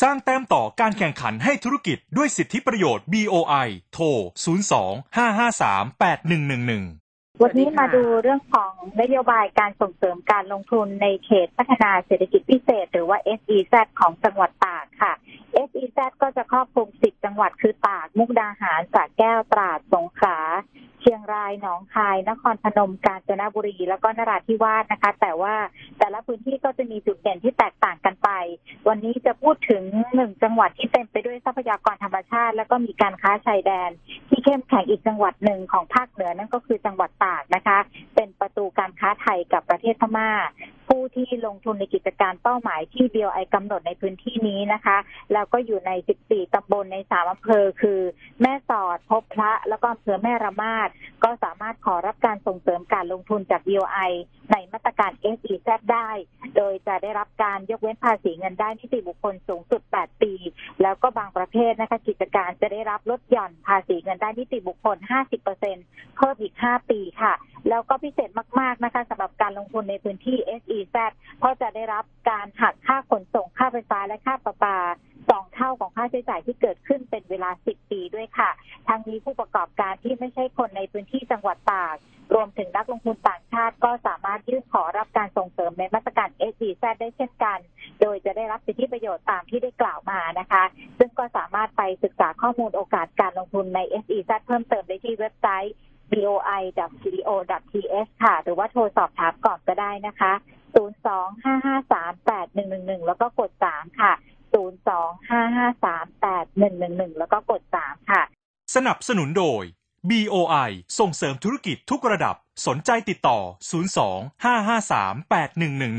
สร้างแต้มต่อการแข่งขันให้ธุรกิจด้วยสิทธิประโยชน์ BOI โทร 02 553 8111วันนี้มาดูเรื่องของนโยบายการส่งเสริมการลงทุนในเขตพัฒนาเศรษฐกิจพิเศษ หรือว่า SEZ ของจังหวัดตากค่ะ SEZ ก็จะครอบคลุม 10 จังหวัดคือตาก มุกดาหารสระแก้วตราดสงขลาายหนองคาย นครพนมกาญจนบุรี แล้วก็นราธิวาสนะคะ แต่ว่าแต่ละพื้นที่ก็จะมีจุดเด่นที่แตกต่างกันไป วันนี้จะพูดถึงหนึ่งจังหวัดที่เต็มไปด้วยทรัพยากรธรรมชาติ แล้วก็มีการค้าชายแดน ที่เข้มแข็งอีกจังหวัดหนึ่งของภาคเหนือนั่นก็คือจังหวัดตากนะคะ เป็นประตูการค้าไทยกับประเทศพม่า ผู้ที่ลงทุนในกิจการเป้าหมายที่ BOI กำหนดในพื้นที่นี้นะคะ แล้วก็อยู่ใน 14 ตำบลใน 3 อำเภอ คือ แม่สอด พบพระ แล้วก็อำเภอแม่ระมาด ก็สามารถขอรับการส่งเสริมการลงทุนจาก BOI ในมาตรการ SEZ ได้ โดยจะได้รับการยกเว้นภาษีเงินได้นิติบุคคลสูงสุด 8 ปี แล้วก็บางประเภทนะคะกิจการจะได้รับลดหย่อนภาษีเงินได้นิติบุคคล 50%เพิ่มอีก 5 ปีค่ะแล้วก็พิเศษมาก ๆนะคะสำหรับการลงทุนในพื้นที่ SEZ เพราะจะได้รับการหักค่าขนส่งค่าไฟฟ้าและค่าประปาสองเท่าของค่าใช้จ่ายที่เกิดขึ้นเป็นเวลา 10 ปีด้วยค่ะทางนี้ผู้ประกอบการที่ไม่ใช่คนในพื้นที่จังหวัดตาก รวมถึงนักลงทุนต่างชาติก็สามารถยื่นขอรับการส่งเสริมในมาตรการ SEZ ได้เช่นกัน โดยจะได้รับสิทธิประโยชน์ตามที่ได้กล่าวมานะคะ ซึ่งก็สามารถไปศึกษาข้อมูลโอกาสการลงทุนใน SEZ เพิ่มเติมได้ที่เว็บไซต์ boi.co.th ค่ะ หรือว่าโทรสอบถามก่อนก็ได้นะคะ 025538111 แล้วก็กด 3 ค่ะ 025538111 แล้วก็กด 3 ค่ะ สนับสนุนโดย BOI ส่งเสริมธุรกิจทุกระดับ สนใจติดต่อ 02 553 8111